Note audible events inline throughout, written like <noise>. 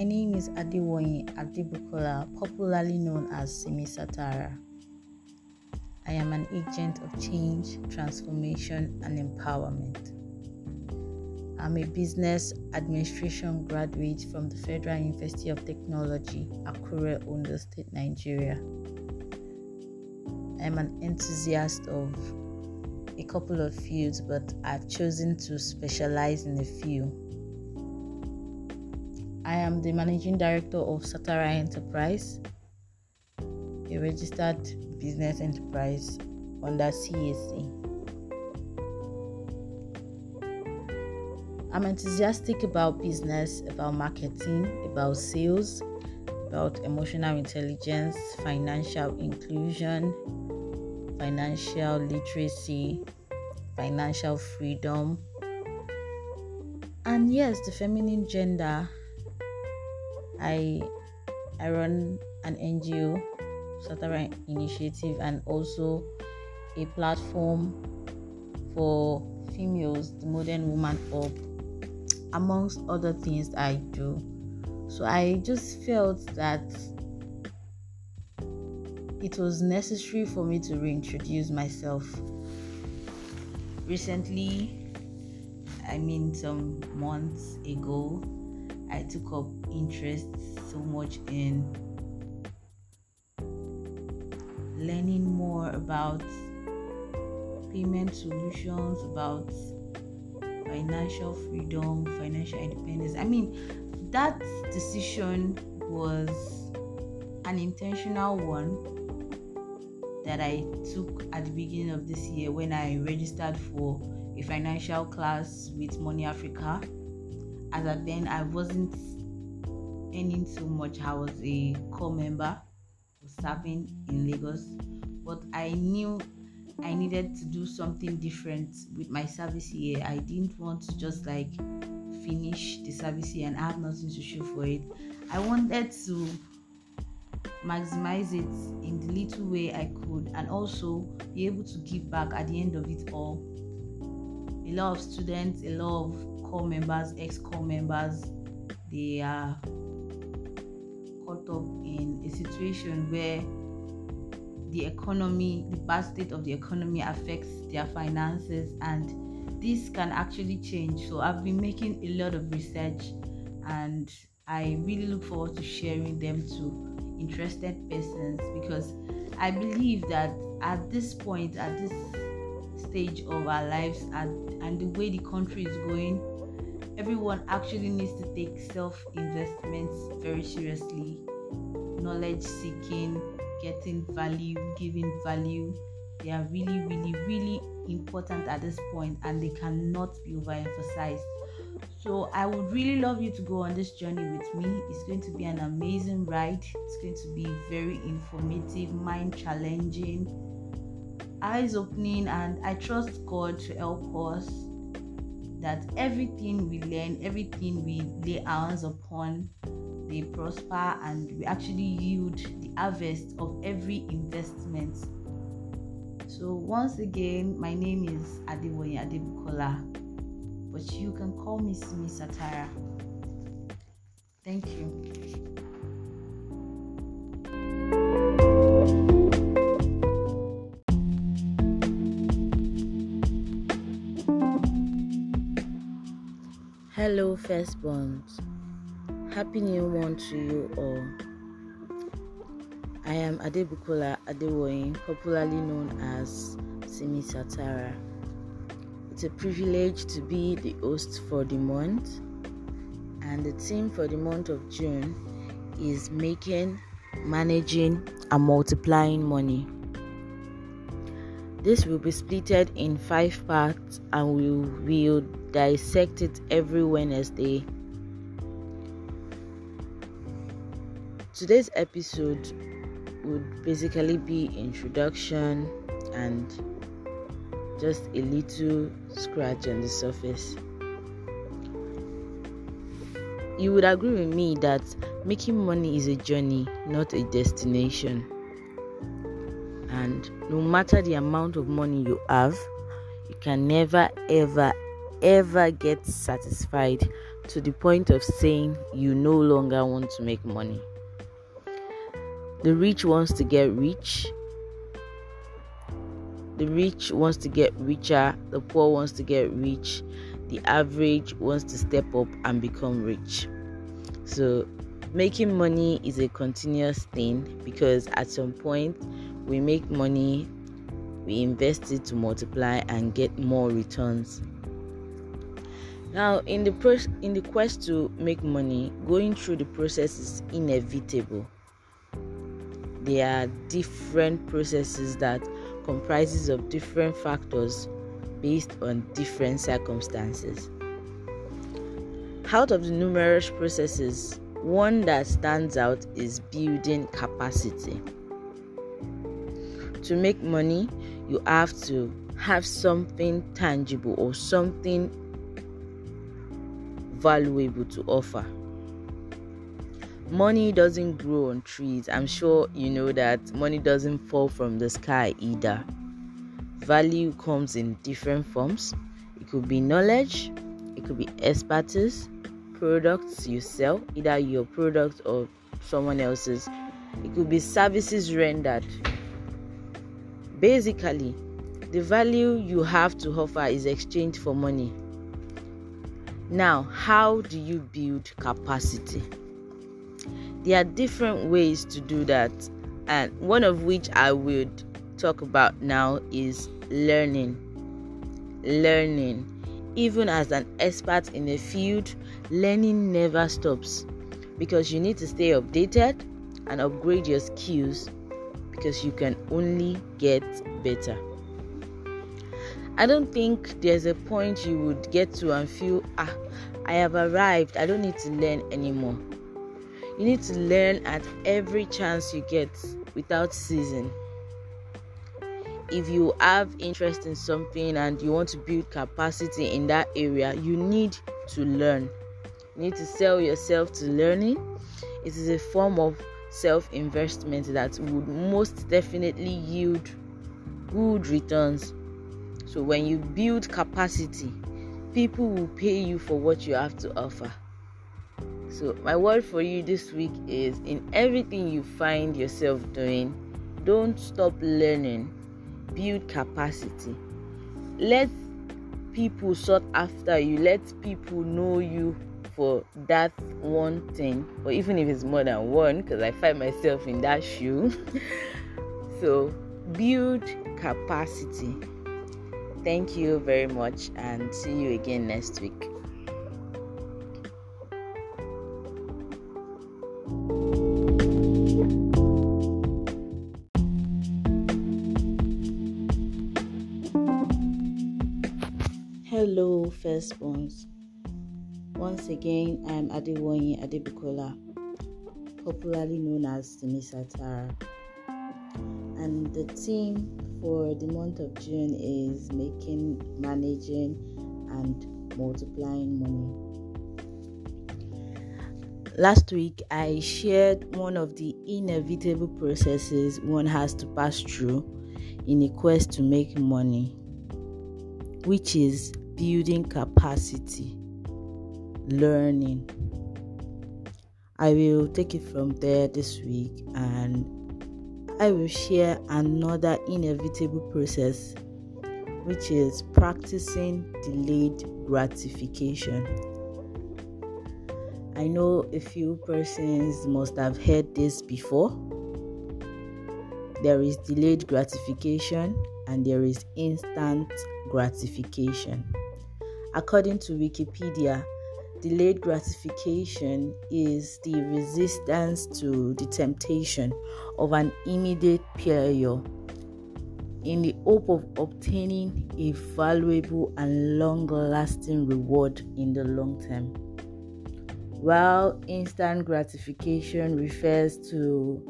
My name is Adewoyin Adebukola, popularly known as Simi Satara. I am an agent of change, transformation, and empowerment. I'm a business administration graduate from the Federal University of Technology, Akure, Ondo State, Nigeria. I'm an enthusiast of a couple of fields, but I've chosen to specialize in a few. I am the managing director of Satara Enterprise, a registered business enterprise under CAC. I'm enthusiastic about business, about marketing, about sales, about emotional intelligence, financial inclusion, financial literacy, financial freedom, and yes, the feminine gender. I I run an NGO, Satara Initiative, and also a platform for females, the Modern Woman Up, amongst other things I do. So I just felt that it was necessary for me to reintroduce myself. Recently, I mean, some months ago, I took up interest so much in learning more about payment solutions, about financial freedom, financial independence. I mean, that decision was an intentional one that I took at the beginning of this year when I registered for a financial class with Money Africa. As at then, I wasn't earning so much. I was a corps member, serving in Lagos, but I knew I needed to do something different with my service here. I didn't want to just like finish the service here and have nothing to show for it. I wanted to maximize it in the little way I could and also be able to give back at the end of it all. A lot of students, a lot of corps members, ex corps members, they are situation where the economy, the bad state of the economy affects their finances, and this can actually change. So, I've been making a lot of research, and I really look forward to sharing them to interested persons because I believe that at this point, at this stage of our lives, and, and the way the country is going, everyone actually needs to take self investments very seriously, knowledge seeking getting value, giving value. They are really, really, really important at this point and they cannot be overemphasized. So, I would really love you to go on this journey with me. It's going to be an amazing ride, it's going to be very informative, mind challenging, eyes opening, and I trust God to help us that everything we learn, everything we lay our hands upon, they prosper and we actually yield the harvest of every investment. So once again, my name is Adewoye Adebukola, but you can call me Simi Satara. Thank you. Hello, firstborns. Happy New One to you all. I am Adebukola Adewoyin, popularly known as Simi Satara. It's a privilege to be the host for the month, and the theme for the month of June is making, managing, and multiplying money. This will be splitted in five parts, and we will dissect it every Wednesday today's episode would basically be introduction and just a little scratch on the surface you would agree with me that making money is a journey not a destination and no matter the amount of money you have you can never ever ever get satisfied to the point of saying you no longer want to make money. The rich wants to get rich. The rich wants to get richer. The poor wants to get rich. The average wants to step up and become rich. So, making money is a continuous thing because at some point we make money, we invest it to multiply and get more returns. Now, in the pro- in the quest to make money, going through the process is inevitable there are different processes that comprises of different factors based on different circumstances. Out of the numerous processes, one that stands out is building capacity. To make money, you have to have something tangible or something valuable to offer money doesn't grow on trees. I'm sure you know that money doesn't fall from the sky either. Value comes in different forms. It could be knowledge, it could be expertise, products you sell, either your product or someone else's. It could be services rendered. Basically, the value you have to offer is exchanged for money. Now, how do you build capacity? There are different ways to do that, and one of which I would talk about now is learning. Learning. Even as an expert in a field, learning never stops because you need to stay updated and upgrade your skills because you can only get better. I don't think there's a point you would get to and feel, ah, I have arrived, I don't need to learn anymore. You need to learn at every chance you get without ceasing. If you have interest in something and you want to build capacity in that area, you need to learn. You need to sell yourself to learning. It is a form of self investment that would most definitely yield good returns. So, when you build capacity, people will pay you for what you have to offer. So, my word for you this week is in everything you find yourself doing, don't stop learning, build capacity. Let people sought after you, let people know you for that one thing, or even if it's more than one, because I find myself in that shoe. <laughs> so, build capacity. Thank you very much, and see you again next week. Once again, I'm Adewonyi Adebukola, popularly known as Simi Satara. And the theme for the month of June is making, managing, and multiplying money. Last week, I shared one of the inevitable processes one has to pass through in a quest to make money, which is building capacity, learning. I will take it from there this week and I will share another inevitable process, which is practicing delayed gratification. I know a few persons must have heard this before. There is delayed gratification and there is instant gratification. According to Wikipedia, delayed gratification is the resistance to the temptation of an immediate pleasure in the hope of obtaining a valuable and long lasting reward in the long term. While instant gratification refers to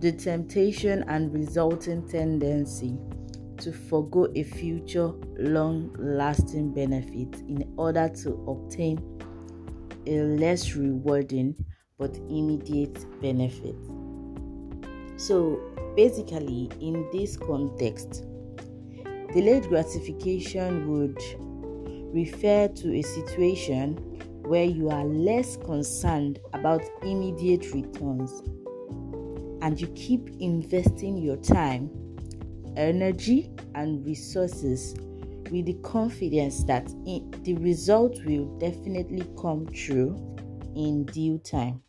the temptation and resulting tendency to forego a future long lasting benefit in order to obtain a less rewarding but immediate benefit. So, basically, in this context, delayed gratification would refer to a situation where you are less concerned about immediate returns and you keep investing your time, energy, and resources with the confidence that the result will definitely come true in due time.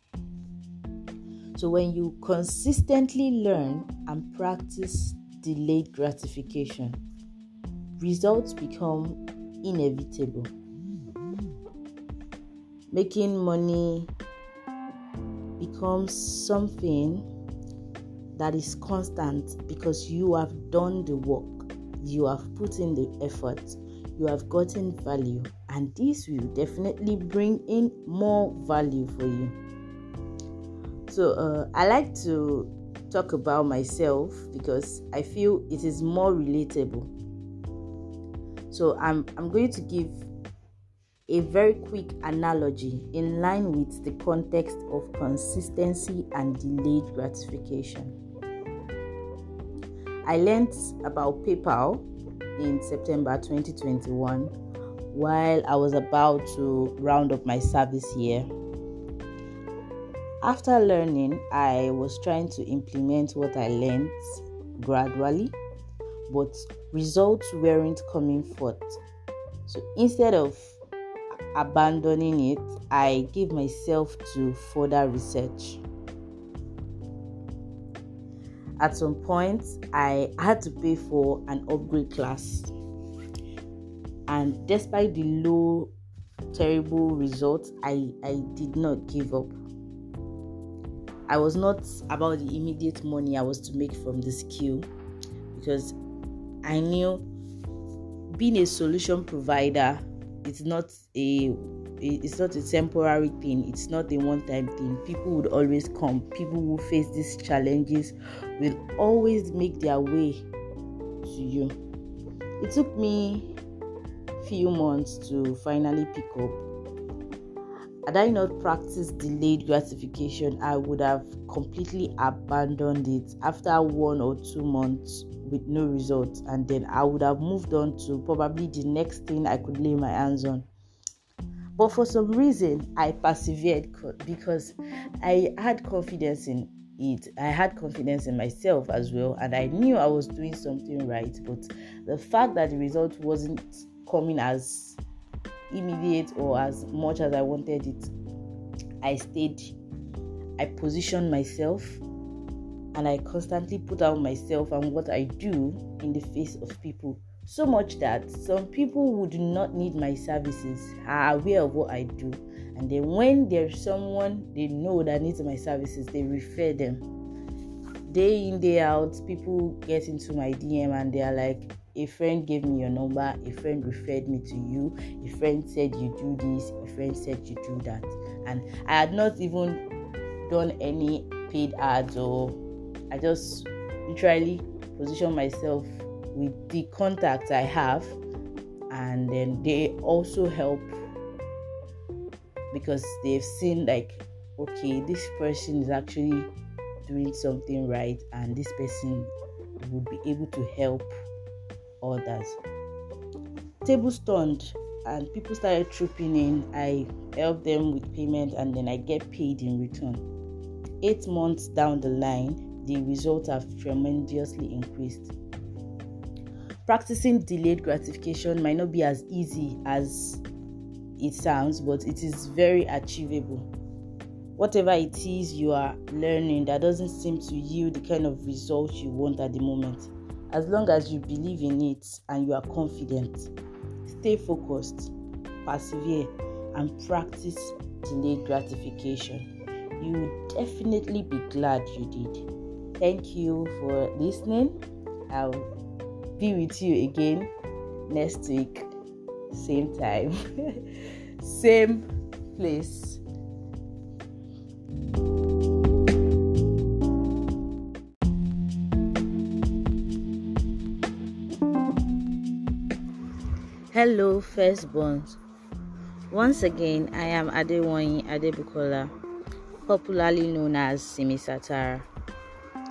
So, when you consistently learn and practice delayed gratification, results become inevitable. Making money becomes something that is constant because you have done the work, you have put in the effort, you have gotten value, and this will definitely bring in more value for you. So, uh, I like to talk about myself because I feel it is more relatable. So, I'm, I'm going to give a very quick analogy in line with the context of consistency and delayed gratification. I learned about PayPal in September 2021 while I was about to round up my service year. After learning, I was trying to implement what I learned gradually, but results weren't coming forth. So instead of abandoning it, I gave myself to further research at some point I had to pay for an upgrade class. And despite the low, terrible results, I, I did not give up. I was not about the immediate money I was to make from the skill because I knew being a solution provider it's not a it's not a temporary thing it's not a one time thing. People would always come people who face these challenges will always make their way to you. It took me few months to finally pick up. Had i not practiced delayed gratification i would have completely abandoned it. After one or two months with no results and then i would have moved on to probably the next thing i could lay my hands on but for some reason, I persevered because I had confidence in it. I had confidence in myself as well, and I knew I was doing something right. But the fact that the result wasn't coming as immediate or as much as I wanted it, I stayed. I positioned myself and I constantly put out myself and what I do in the face of people so much that some people would not need my services are aware of what I do. And then when there's someone they know that needs my services, they refer them. Day in, day out, people get into my DM and they are like, a friend gave me your number, a friend referred me to you, a friend said you do this, a friend said you do that. And I had not even done any paid ads or I just literally position myself with the contacts I have, and then they also help because they've seen like okay this person is actually doing something right and this person would be able to help others. Tables turned and people started trooping in. I help them with payment and then i get paid in return. Eight months down the line the results have tremendously increased practicing delayed gratification might not be as easy as it sounds, but it is very achievable. Whatever it is you are learning that doesn't seem to yield the kind of result you want at the moment, as long as you believe in it and you are confident, stay focused, persevere, and practice delayed gratification. You will definitely be glad you did. Thank you for listening. I'll be with you again next week, same time, <laughs> same place. Hello, firstborns. Once again, I am Adewani Adebukola, popularly known as Simi Satara,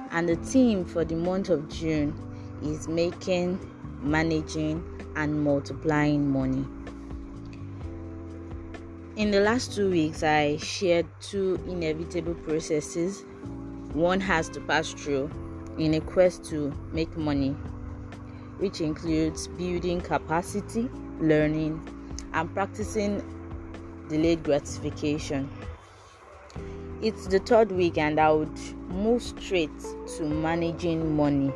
and the theme for the month of June is making, managing, and multiplying money. in the last two weeks, I shared two inevitable processes one has to pass through in a quest to make money, which includes building capacity, learning, and practicing delayed gratification. It's the third week, and I would move straight to managing money.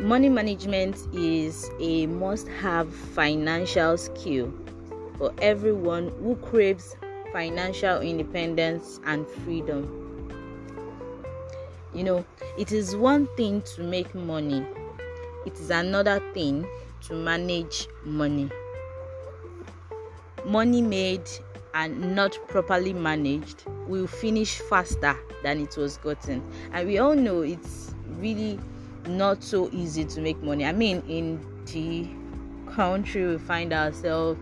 Money management is a must have financial skill for everyone who craves financial independence and freedom. You know, it is one thing to make money, it is another thing to manage money. Money made and not properly managed will finish faster than it was gotten. And we all know it's really not so easy to make money. I mean, in the country we find ourselves,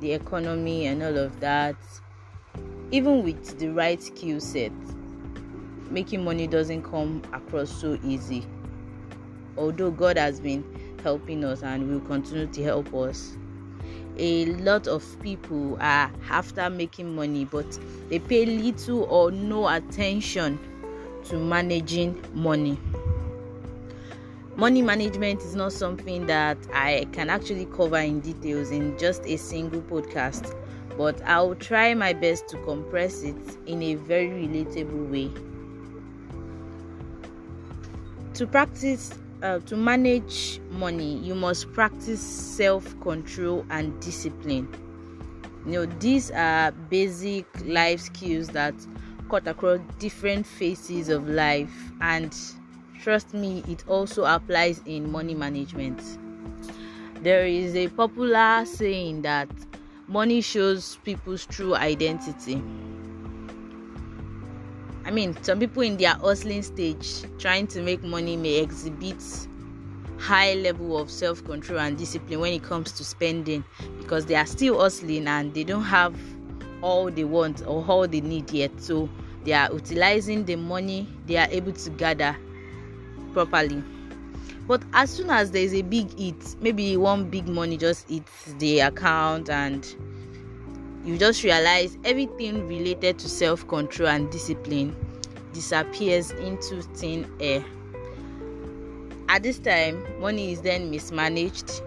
the economy and all of that, even with the right skill set, making money doesn't come across so easy. Although God has been helping us and will continue to help us. A lot of people are after making money, but they pay little or no attention to managing money money management is not something that I can actually cover in details in just a single podcast, but I'll try my best to compress it in a very relatable way. To practice, uh, to manage money, you must practice self control and discipline. You know, these are basic life skills that cut across different phases of life and Trust me, it also applies in money management. There is a popular saying that money shows people's true identity. I mean, some people in their hustling stage trying to make money may exhibit high level of self-control and discipline when it comes to spending because they are still hustling and they don't have all they want or all they need yet. So they are utilizing the money they are able to gather properly. But as soon as there is a big hit maybe one big money just hits the account and you just realize everything related to self-control and discipline disappears into thin air. At this time money is then mismanaged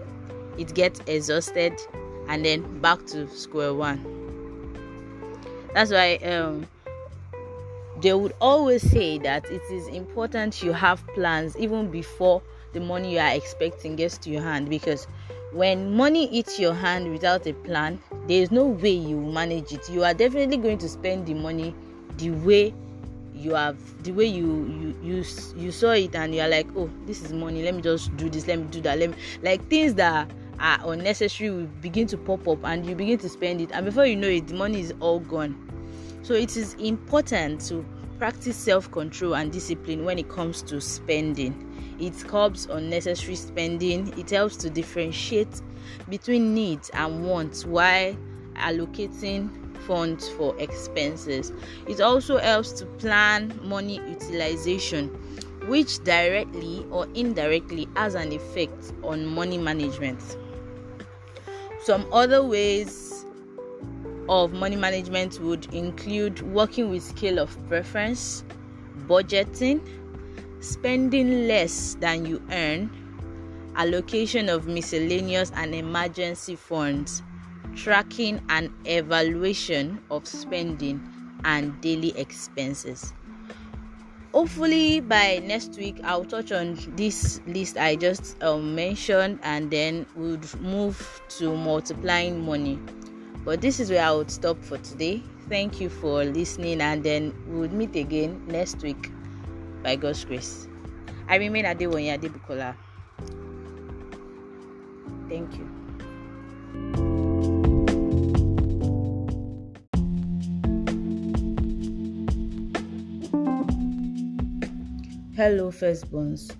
it gets exhausted and then back to square one. That's why um they would always say that it is important you have plans even before the money you are expecting gets to your hand because when money hits your hand without a plan there is no way you manage it. You are definitely going to spend the money the way you have the way you you you you saw it and you are like oh this is money let me just do this let me do that let me like things that are unnecessary will begin to pop up and you begin to spend it. And before you know it the money is all gone so it is important to practice self control and discipline when it comes to spending. It curbs unnecessary spending, it helps to differentiate between needs and wants while allocating funds for expenses. It also helps to plan money utilization, which directly or indirectly has an effect on money management. Some other ways of money management would include working with scale of preference, budgeting, spending less than you earn, allocation of miscellaneous and emergency funds, tracking and evaluation of spending and daily expenses. Hopefully, by next week, I'll touch on this list I just um, mentioned and then we'll move to multiplying money. But this is where I would stop for today. Thank you for listening, and then we would meet again next week by God's grace. I remain Adewonye Adebukola. Thank you. Hello, firstborns.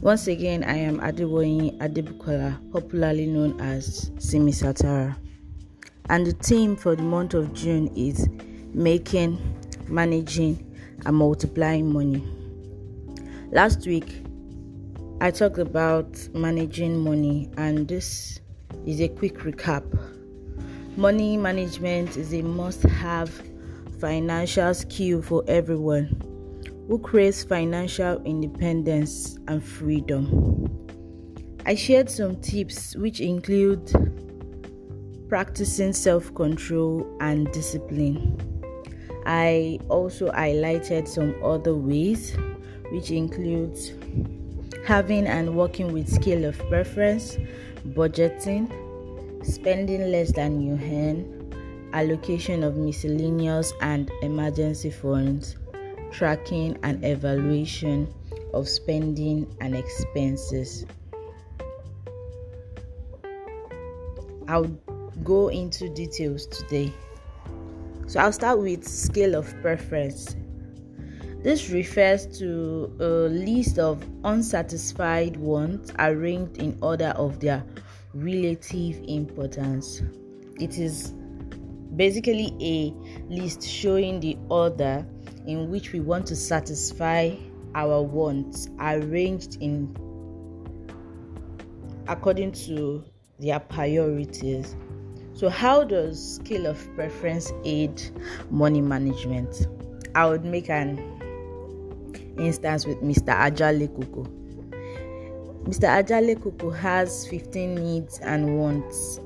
Once again, I am Adewonye Adebukola, popularly known as Simi Satara and the theme for the month of June is making, managing, and multiplying money. Last week, I talked about managing money, and this is a quick recap. Money management is a must have financial skill for everyone who creates financial independence and freedom. I shared some tips which include practicing self control and discipline. I also highlighted some other ways, which includes having and working with scale of preference, budgeting, spending less than you earn, allocation of miscellaneous and emergency funds, tracking and evaluation of spending and expenses. I'll go into details today. So I'll start with scale of preference. This refers to a list of unsatisfied wants arranged in order of their relative importance. It is basically a list showing the order in which we want to satisfy our wants arranged in according to their priorities. So, how does scale of preference aid money management? I would make an instance with Mr. Ajale Kuku. Mr. Ajale Kuku has 15 needs and wants,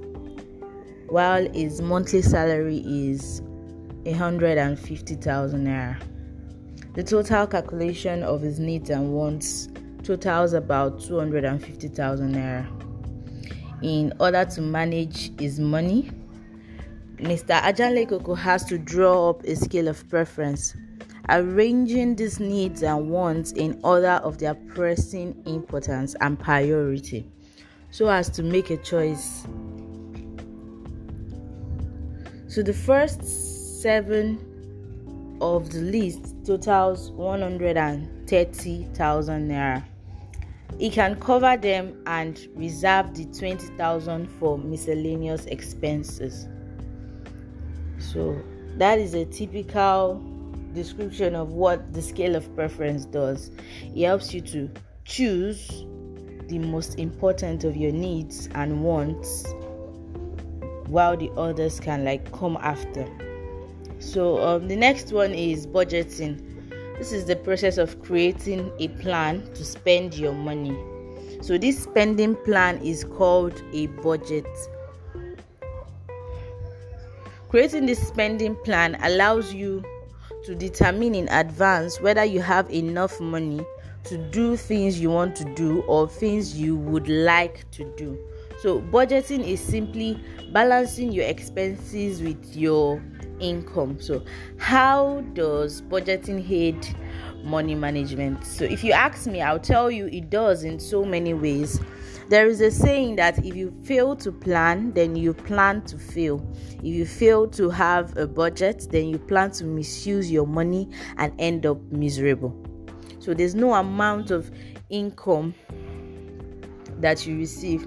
while his monthly salary is 150,000 naira. The total calculation of his needs and wants totals about 250,000 naira in order to manage his money, Mr. Ajanle Koko has to draw up a scale of preference, arranging these needs and wants in order of their pressing importance and priority, so as to make a choice. So the first seven of the list totals 130,000 naira he can cover them and reserve the 20,000 for miscellaneous expenses. So that is a typical description of what the scale of preference does. It helps you to choose the most important of your needs and wants while the others can like come after. So um, the next one is budgeting this is the process of creating a plan to spend your money. So, this spending plan is called a budget. Creating this spending plan allows you to determine in advance whether you have enough money to do things you want to do or things you would like to do. So, budgeting is simply balancing your expenses with your income. So, how does budgeting aid money management? So, if you ask me, I'll tell you it does in so many ways. There is a saying that if you fail to plan, then you plan to fail. If you fail to have a budget, then you plan to misuse your money and end up miserable. So, there's no amount of income that you receive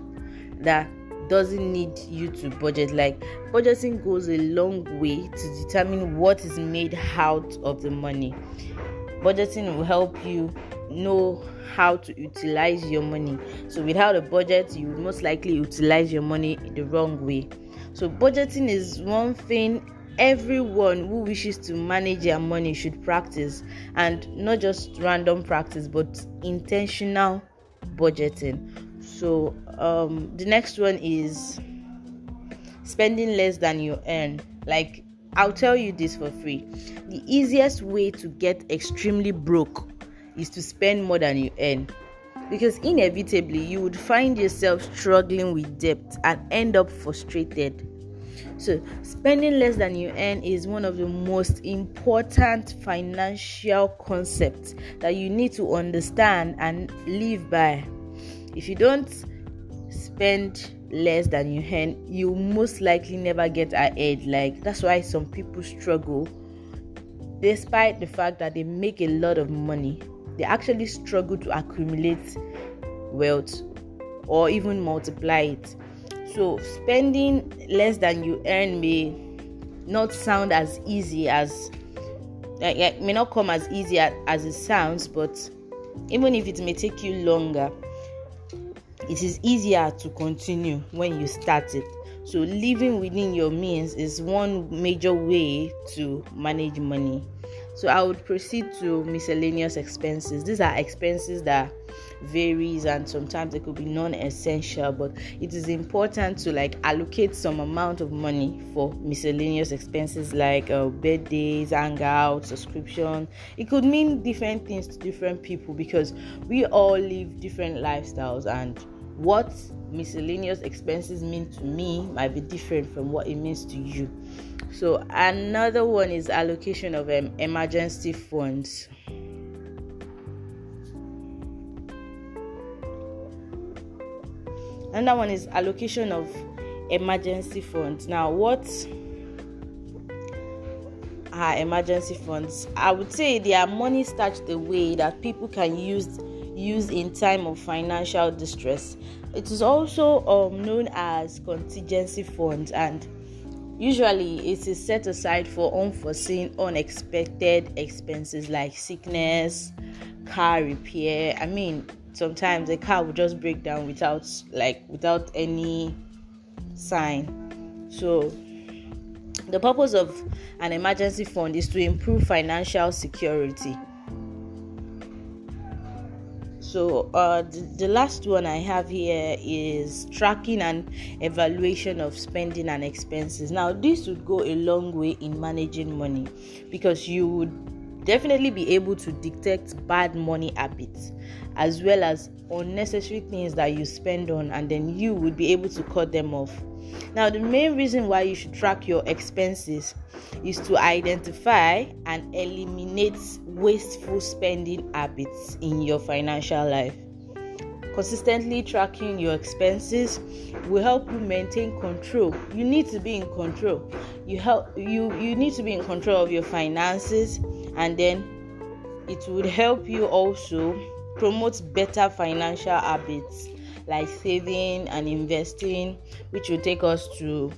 that doesn't need you to budget. Like budgeting goes a long way to determine what is made out of the money. Budgeting will help you know how to utilize your money. So without a budget you would most likely utilize your money the wrong way. So budgeting is one thing everyone who wishes to manage their money should practice. And not just random practice but intentional budgeting so um, the next one is spending less than you earn. Like I'll tell you this for free. The easiest way to get extremely broke is to spend more than you earn. Because inevitably you would find yourself struggling with debt and end up frustrated. So, spending less than you earn is one of the most important financial concepts that you need to understand and live by. If you don't spend less than you earn, you most likely never get ahead. Like that's why some people struggle despite the fact that they make a lot of money. They actually struggle to accumulate wealth or even multiply it. So spending less than you earn may not sound as easy as it may not come as easy as, as it sounds, but even if it may take you longer, it is easier to continue when you start it. So, living within your means is one major way to manage money. So, I would proceed to miscellaneous expenses. These are expenses that varies and sometimes it could be non-essential but it is important to like allocate some amount of money for miscellaneous expenses like uh, birthdays hangout subscription it could mean different things to different people because we all live different lifestyles and what miscellaneous expenses mean to me might be different from what it means to you so another one is allocation of um, emergency funds Another one is allocation of emergency funds. Now, what are emergency funds? I would say they are money stashed away that people can use use in time of financial distress. It is also um, known as contingency funds and usually it is set aside for unforeseen unexpected expenses like sickness car repair. I mean sometimes a car will just break down without like without any sign. So the purpose of an emergency fund is to improve financial security so uh, the, the, last one i have here is tracking and evaluation of spending and expenses now this would go a long way in managing money because you would definitely be able to detect bad money habits as well as unnecessary things that you spend on, and then you would be able to cut them off. Now, the main reason why you should track your expenses is to identify and eliminate wasteful spending habits in your financial life. Consistently tracking your expenses will help you maintain control. You need to be in control. You help you you need to be in control of your finances and then it would help you also promote better financial habits like saving and investing, which will take us to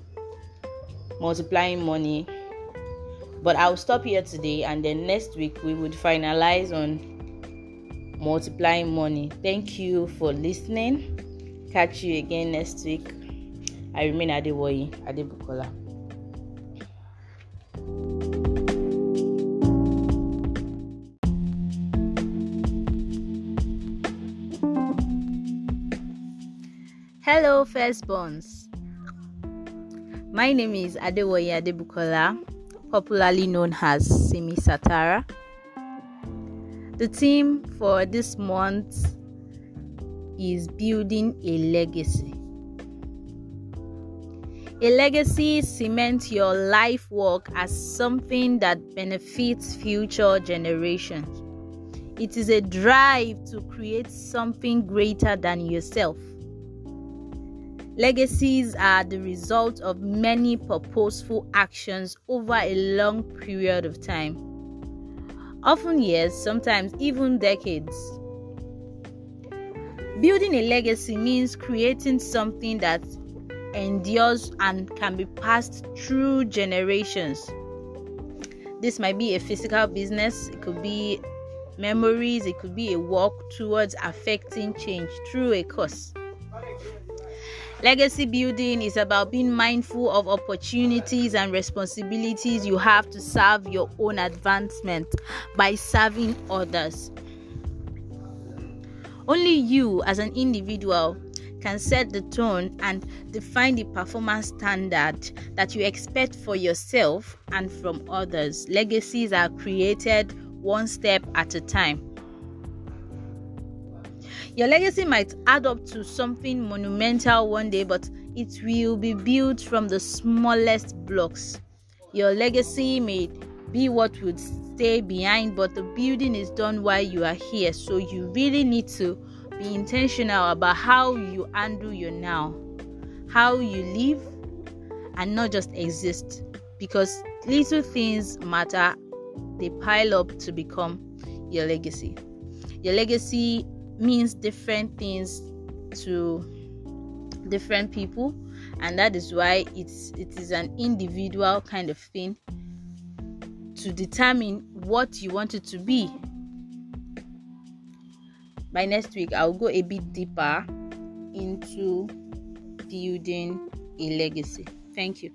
multiplying money. But I'll stop here today, and then next week we would finalize on multiplying money. Thank you for listening. Catch you again next week. I remain Adewoyi Adebukola. Hello, firstborns. My name is Adewoye Adebukola, popularly known as Simi Satara. The theme for this month is building a legacy. A legacy cements your life work as something that benefits future generations. It is a drive to create something greater than yourself. Legacies are the result of many purposeful actions over a long period of time, often years, sometimes even decades. Building a legacy means creating something that endures and can be passed through generations. This might be a physical business, it could be memories, it could be a walk towards affecting change through a cause. Legacy building is about being mindful of opportunities and responsibilities you have to serve your own advancement by serving others. Only you, as an individual, can set the tone and define the performance standard that you expect for yourself and from others. Legacies are created one step at a time. Your legacy might add up to something monumental one day, but it will be built from the smallest blocks. Your legacy may be what would stay behind, but the building is done while you are here. So you really need to be intentional about how you handle your now, how you live, and not just exist. Because little things matter, they pile up to become your legacy. Your legacy means different things to different people and that is why it's it is an individual kind of thing to determine what you want it to be by next week i'll go a bit deeper into building a legacy. Thank you.